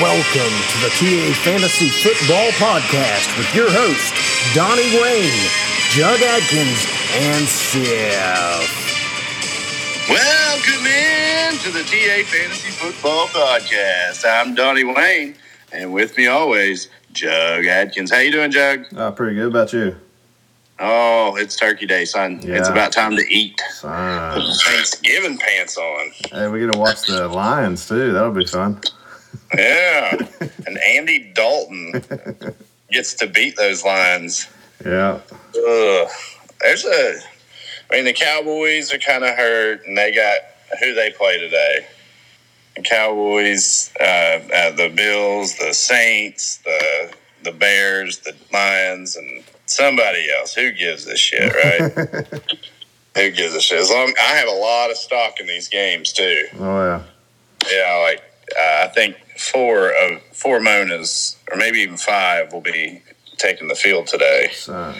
Welcome to the TA Fantasy Football Podcast with your host, Donnie Wayne, Jug Adkins, and Sif. Welcome in to the TA Fantasy Football Podcast. I'm Donnie Wayne, and with me always, Jug Adkins. How you doing, Jug? Oh, pretty good. About you? Oh, it's Turkey Day, son. It's about time to eat. Fine. Thanksgiving pants on. Hey, we get to watch the Lions too. That'll be fun. Yeah, and Andy Dalton gets to beat those Lions. Yeah. Ugh. There's a. I mean, the Cowboys are kind of hurt, and they got who they play today. The Cowboys, uh, uh, the Bills, the Saints, the the Bears, the Lions, and somebody else. Who gives a shit, right? who gives a shit? As long I have a lot of stock in these games too. Oh yeah. Yeah, like uh, I think four of four Monas, or maybe even five, will be taking the field today So,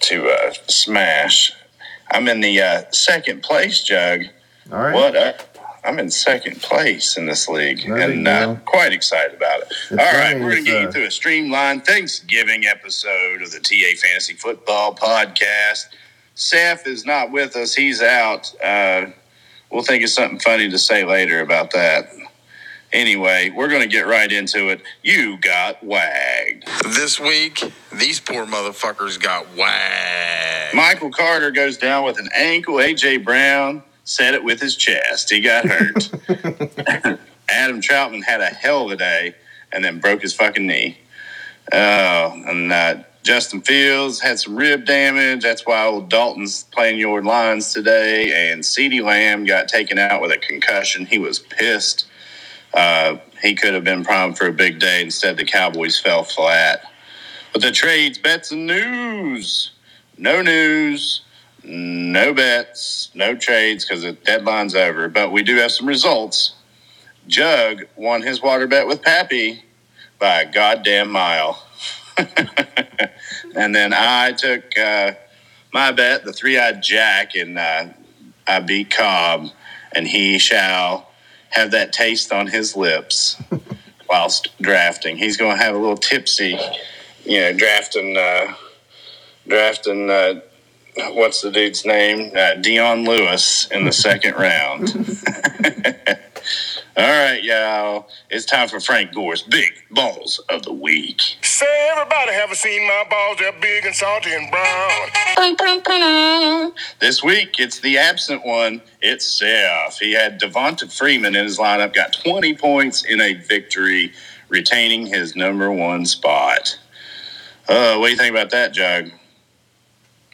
to uh, smash. I'm in the uh, second place, Jug. all right. What? Uh, I'm in second place in this league, No and uh, quite excited about it. It's All right, we're gonna get you through a streamlined Thanksgiving episode of the TA Fantasy Football Podcast. Seth is not with us; he's out. Uh, we'll think of something funny to say later about that. Anyway, we're going to get right into it. You got wagged. This week, these poor motherfuckers got wagged. Michael Carter goes down with an ankle. AJ Brown said it with his chest. He got hurt. Adam Trautman had a hell of a day and then broke his fucking knee. Oh, and uh, Justin Fields had some rib damage. That's why old Dalton's playing your lines today. And CeeDee Lamb got taken out with a concussion. He was pissed. Uh, he could have been primed for a big day. Instead, the Cowboys fell flat. But the trades, bets, and news. No news, no bets, no trades because the deadline's over. But we do have some results. Jug won his water bet with Pappy by a goddamn mile. and then I took uh, my bet, the three eyed Jack, and uh, I beat Cobb, and he shall have that taste on his lips whilst drafting. He's going to have a little tipsy, you know, drafting, uh, drafting, uh, what's the dude's name? Uh, Dion Lewis in the second round. All right, y'all. It's time for Frank Gore's Big Balls of the Week. Say everybody haven't seen my balls, they're big and salty and brown. This week, it's the absent one. It's Seth. He had Devonta Freeman in his lineup, got 20 points in a victory, retaining his number one spot. Uh, what do you think about that, Jug?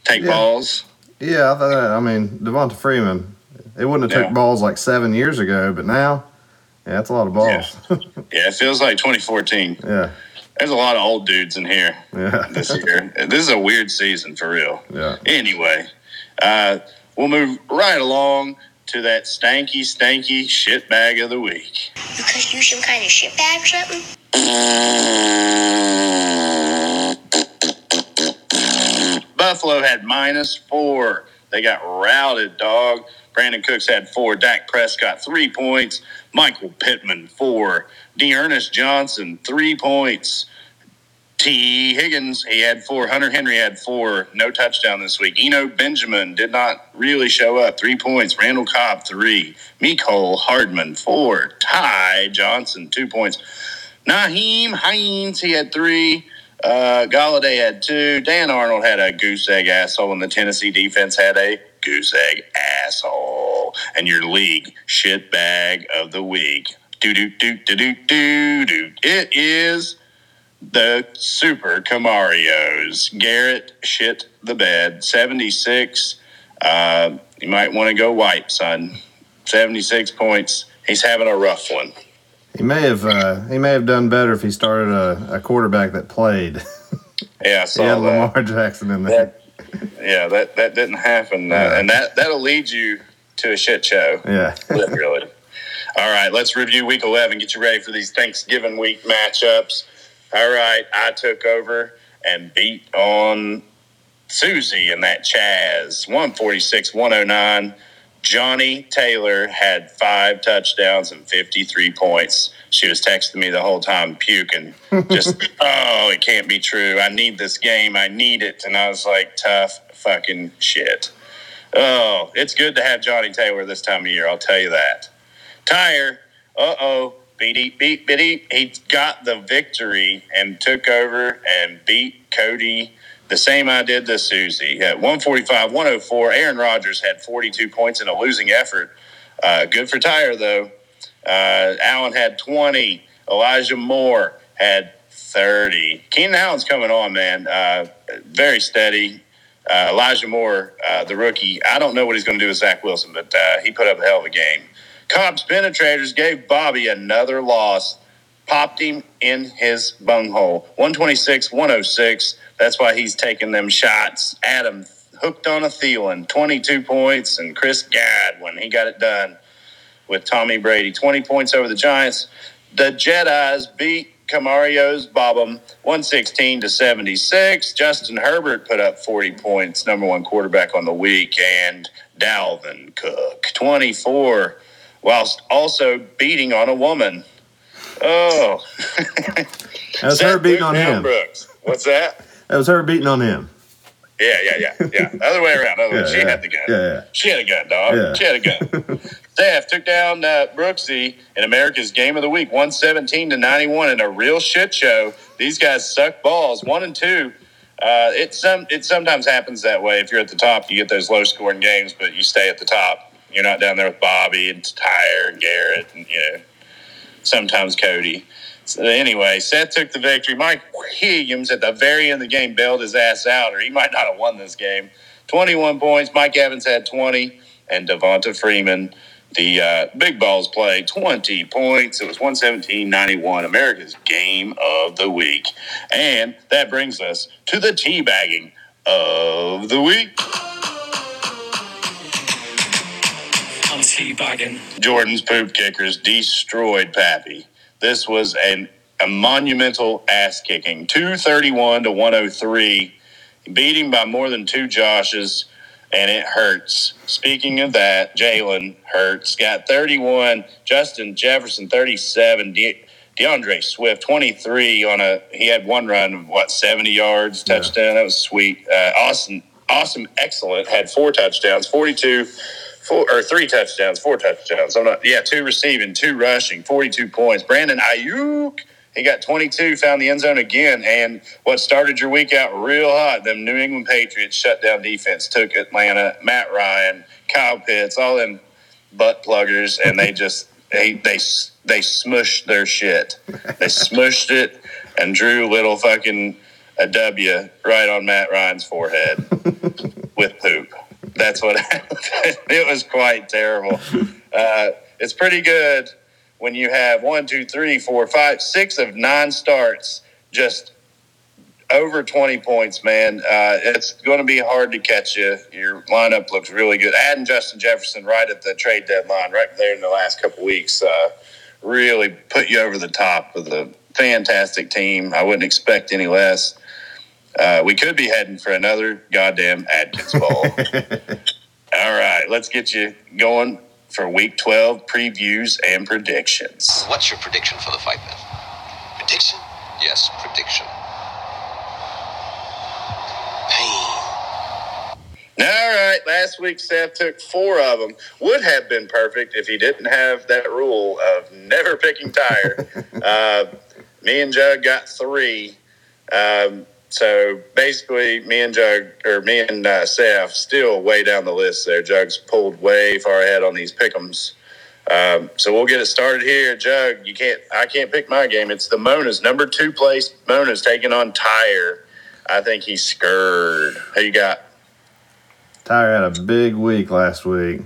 Take Yeah. balls? Yeah, I thought. I mean, Devonta Freeman. It wouldn't have Yeah. took balls like seven years ago, but now, yeah, that's a lot of balls. Yeah, it feels like 2014. Yeah. There's a lot of old dudes in here Yeah. this year. this is a weird season for real. yeah. Anyway, uh, we'll move right along to that stanky, stanky shit bag of the week. Because you some kind of shitbag or something? Buffalo had minus four. They got routed, dog. Brandin Cooks had four. Dak Prescott, three points. Michael Pittman, four. Diontae Johnson, three points. Tee Higgins, he had four. Hunter Henry had four. No touchdown this week. Eno Benjamin did not really show up. Three points. Randall Cobb, three. Mecole Hardman, four. Ty Johnson, two points. Nyheim Hines, he had three. Uh, Golladay had two. Dan Arnold had a goose egg asshole, and the Tennessee defense had a goose egg asshole. And your league shit bag of the week. Do do do do do do do. It is the Super Camarios. Garrett shit the bed. Seventy six. Uh, you might want to go white, son. Seventy six points. He's having a rough one. He may have. Uh, he may have done better if he started a, a quarterback that played. Yeah, I he had that. Lamar Jackson in there. Yeah, that that didn't happen, uh, and that that'll lead you to a shit show. Yeah. Literally. All right, let's review week 11. Get you ready for these Thanksgiving week matchups. All right, I took over and beat on Susie and that Chaz. 146 109. Johnny Taylor had five touchdowns and 53 points. She was texting me the whole time, puking. Just, oh, it can't be true. I need this game. I need it. And I was like, tough fucking shit. Oh, it's good to have Johnny Taylor this time of year. I'll tell you that. Tyre, uh oh, beat, beat, beat. He got the victory and took over and beat Cody the same I did to Susie. At 145, 104, Aaron Rodgers had 42 points in a losing effort. Uh, good for Tyre, though. Uh, Allen had 20. Elijah Moore had 30. Keenan Allen's coming on, man. Uh, very steady. Uh, Elijah Moore, uh, the rookie, I don't know what he's going to do with Zach Wilson, but uh, he put up a hell of a game. Cobb's penetrators gave Bobby another loss, popped him in his bunghole. 126, 106. That's why he's taking them shots. Adam hooked on a Thielen, 22 points, and Chris Godwin, he got it done with Tommy Brady, 20 points over the Giants. The Jedi's beat Camario's Bobbum 116 to 76. Justin Herbert put up 40 points, number one quarterback on the week, and Dalvin Cook 24, whilst also beating on a woman. Oh, That's her Seth beating on him. Brooks. What's that? That was her beating on him. Yeah, yeah, yeah, yeah. Other way around. Other way. She yeah. had the gun. Yeah, yeah. She had a gun, dog. Yeah. She had a gun. Steph took down uh, Brooksy in America's Game of the Week, 117 to 91 in a real shit show. These guys suck balls, one and two. Uh, it some it sometimes happens that way. If you're at the top, you get those low scoring games, but you stay at the top. You're not down there with Bobby and Tyre and Garrett and you know sometimes Cody. So anyway, Seth took the victory. Mike Williams at the very end of the game bailed his ass out, or he might not have won this game. 21 points. Mike Evans had 20, and Devonta Freeman, the uh, big balls play, 20 points. It was 117 91, America's game of the week. And that brings us to the teabagging of the week. Teabagging. Jordan's poop kickers destroyed Pappy. This was an, a monumental ass kicking. 231 to 103. Beat him by more than two Joshes, and it hurts. Speaking of that, Jalen Hurts got 31, Justin Jefferson 37, De- DeAndre Swift 23 on a he had one run of what 70 yards touchdown. That was sweet. Uh, Austin awesome excellent had four touchdowns, 42 four or three touchdowns, four touchdowns. I'm not, yeah, two receiving, two rushing, 42 points. Brandon Aiyuk, he got 22, found the end zone again. And what started your week out real hot, them New England Patriots shut down defense, took Atlanta, Matt Ryan, Kyle Pitts, all them butt pluggers, and they just, they, they, they smushed their shit. They smushed it and drew little fucking a W right on Matt Ryan's forehead with poop. That's what it was quite terrible. Uh, it's pretty good when you have one, two, three, four, five, six of nine starts, just over 20 points, man. Uh, it's going to be hard to catch you. Your lineup looks really good. Adding Justin Jefferson right at the trade deadline, right there in the last couple weeks, uh, really put you over the top with a fantastic team. I wouldn't expect any less. Uh, we could be heading for another goddamn Adkins Bowl. All right, let's get you going for Week 12 previews and predictions. What's your prediction for the fight then? Prediction? Yes, prediction. Pain. All right, last week Seth took four of them. Would have been perfect if he didn't have that rule of never picking tire. uh, me and Jug got three. Um, so basically, me and Jug, or me and uh, Seth, still way down the list there. Jug's pulled way far ahead on these pick'ems. Um, so we'll get it started here. Jug, you can't. I can't pick my game. It's the Mona's number two place. Mona's taking on Tire. I think he's scared. Who you got? Tyre had a big week last week.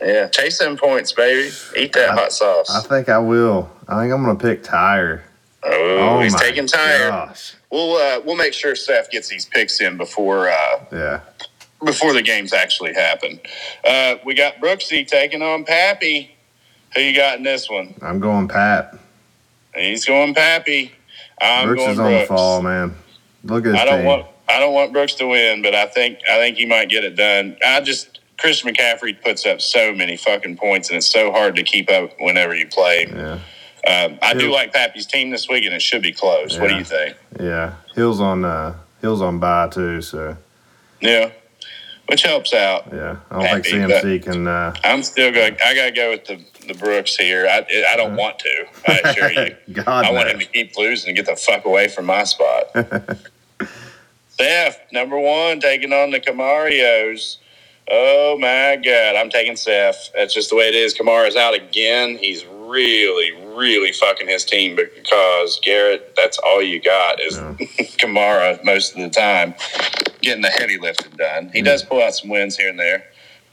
Yeah, chase them points, baby. Eat that I- hot sauce. I think I will. I think I'm going to pick Tyre. Oh, he's taking Tire. Gosh. We'll uh, we'll make sure Steph gets these picks in before uh, Yeah. before the games actually happen. Uh, we got Brooksy taking on Pappy. Who you got in this one? I'm going Pat. He's going Pappy. I'm Brooks going is on Brooks. the fall, man. Look at I don't team. want I don't want Brooks to win, but I think I think he might get it done. I just Chris McCaffrey puts up so many fucking points, and it's so hard to keep up whenever you play. Yeah. Um, I do like Pappy's team this week, and it should be close. What do you think? Yeah. Hills on uh Hills on bye too, so Yeah, which helps out. yeah. I don't think CMC can uh I'm still going. I gotta go with the the Brooks here. I I don't want to. I assure you. God I want him to keep losing and get the fuck away from my spot. Seth, number one, taking on the Camarios. Oh my God, I'm taking Seth. That's just the way it is. Kamara's out again. He's really, really fucking his team because Garrett, that's all you got is Kamara most of the time getting the heavy lifting done. He does pull out some wins here and there.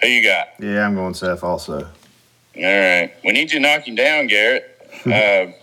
Who you got? Yeah, I'm going Seth also. All right. We need you knocking down, Garrett. Uh,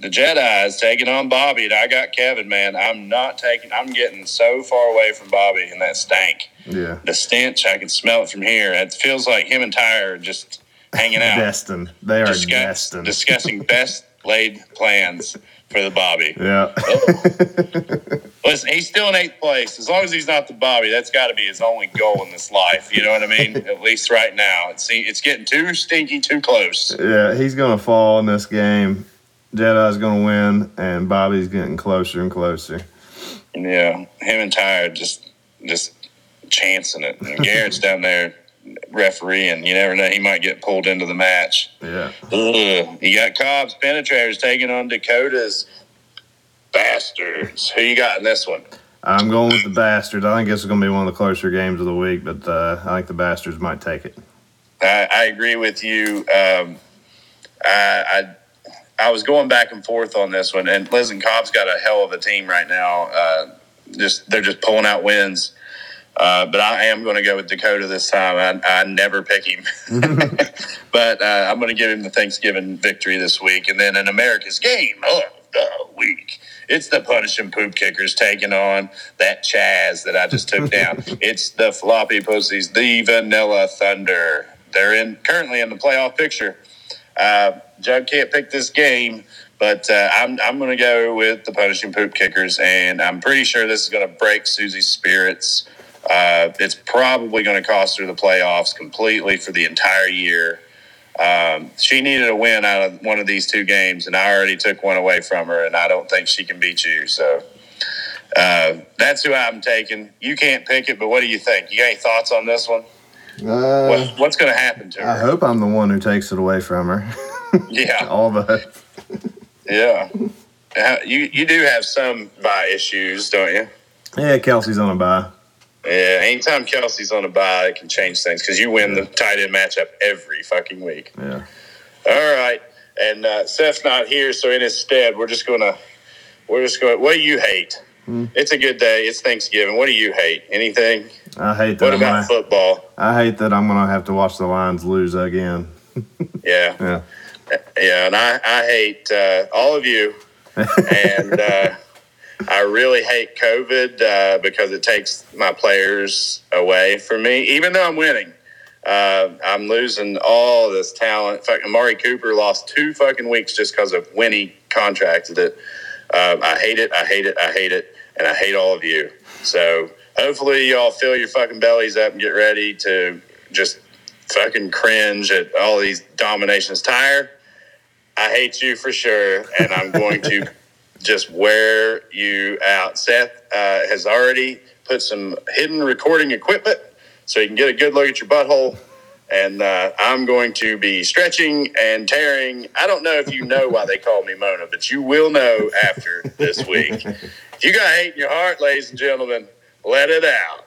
the is taking on Bobby, and I got Kevin, man. I'm not taking, I'm getting so far away from Bobby and that stank. Yeah. The stench, I can smell it from here. It feels like him and Ty are just hanging out, Destined. They are discuss, destined. discussing best laid plans for the Bobby. yeah. Listen, he's still in eighth place. As long as he's not the Bobby, that's got to be his only goal in this life. You know what I mean? At least right now. It's, it's getting too stinky, too close. yeah, he's gonna fall in this game. Jedi's gonna win and Bobby's getting closer and closer. Yeah, him and Ty are just just chancing it. And Garrett's down there refereeing. You never know; he might get pulled into the match. Yeah. Ugh. You got Cobb's penetrators taking on Dakota's bastards. Who you got in this one? I'm going with the Bastards. I think this is going to be one of the closer games of the week, but uh, I think the Bastards might take it. I, I agree with you. Um, I, I I was going back and forth on this one, and Liz and Cobb's got a hell of a team right now. Uh, just they're just pulling out wins. Uh, but I am going to go with Dakota this time. I, I never pick him, but uh, I'm going to give him the Thanksgiving victory this week, and then in America's game of the week, it's the punishing poop kickers taking on that Chaz that I just took down. It's the floppy pussies, the Vanilla Thunder. They're in currently in the playoff picture. Uh, Jug can't pick this game, but uh, I'm I'm going to go with the punishing poop kickers, and I'm pretty sure this is going to break Susie's spirits. Uh, it's probably going to cost her the playoffs completely for the entire year. Um, she needed a win out of one of these two games, and I already took one away from her, and I don't think she can beat you. So uh, that's who I'm taking. You can't pick it, but what do you think? You got any thoughts on this one? Uh, What, what's going to happen to her? I hope I'm the one who takes it away from her. Yeah. All the hope. Yeah. You you do have some buy issues, don't you? Yeah, Kelsey's on a bye. Yeah. Anytime Kelsey's on a buy, it can change things because you win the tight end matchup every fucking week. Yeah. All right. And uh, Seth's not here, so in his stead, we're just gonna we're just going. What do you hate? It's a good day. It's Thanksgiving. What do you hate? Anything? I hate that. What I'm about gonna, football? I hate that I'm gonna have to watch the Lions lose again. Yeah. Yeah. Yeah, and I, I hate uh, all of you, and uh, I really hate COVID uh, because it takes my players away from me. Even though I'm winning, uh, I'm losing all this talent. Fucking Amari Cooper lost two fucking weeks just because of Winnie contracted it. Uh, I hate it. I hate it. I hate it, and I hate all of you. So hopefully y'all fill your fucking bellies up and get ready to just fucking cringe at all these dominations. Tire. I hate you for sure, and I'm going to just wear you out. Seth uh, has already put some hidden recording equipment so you can get a good look at your butthole. And uh, I'm going to be stretching and tearing. I don't know if you know why they call me Mona, but you will know after this week. If you got hate in your heart, ladies and gentlemen, let it out.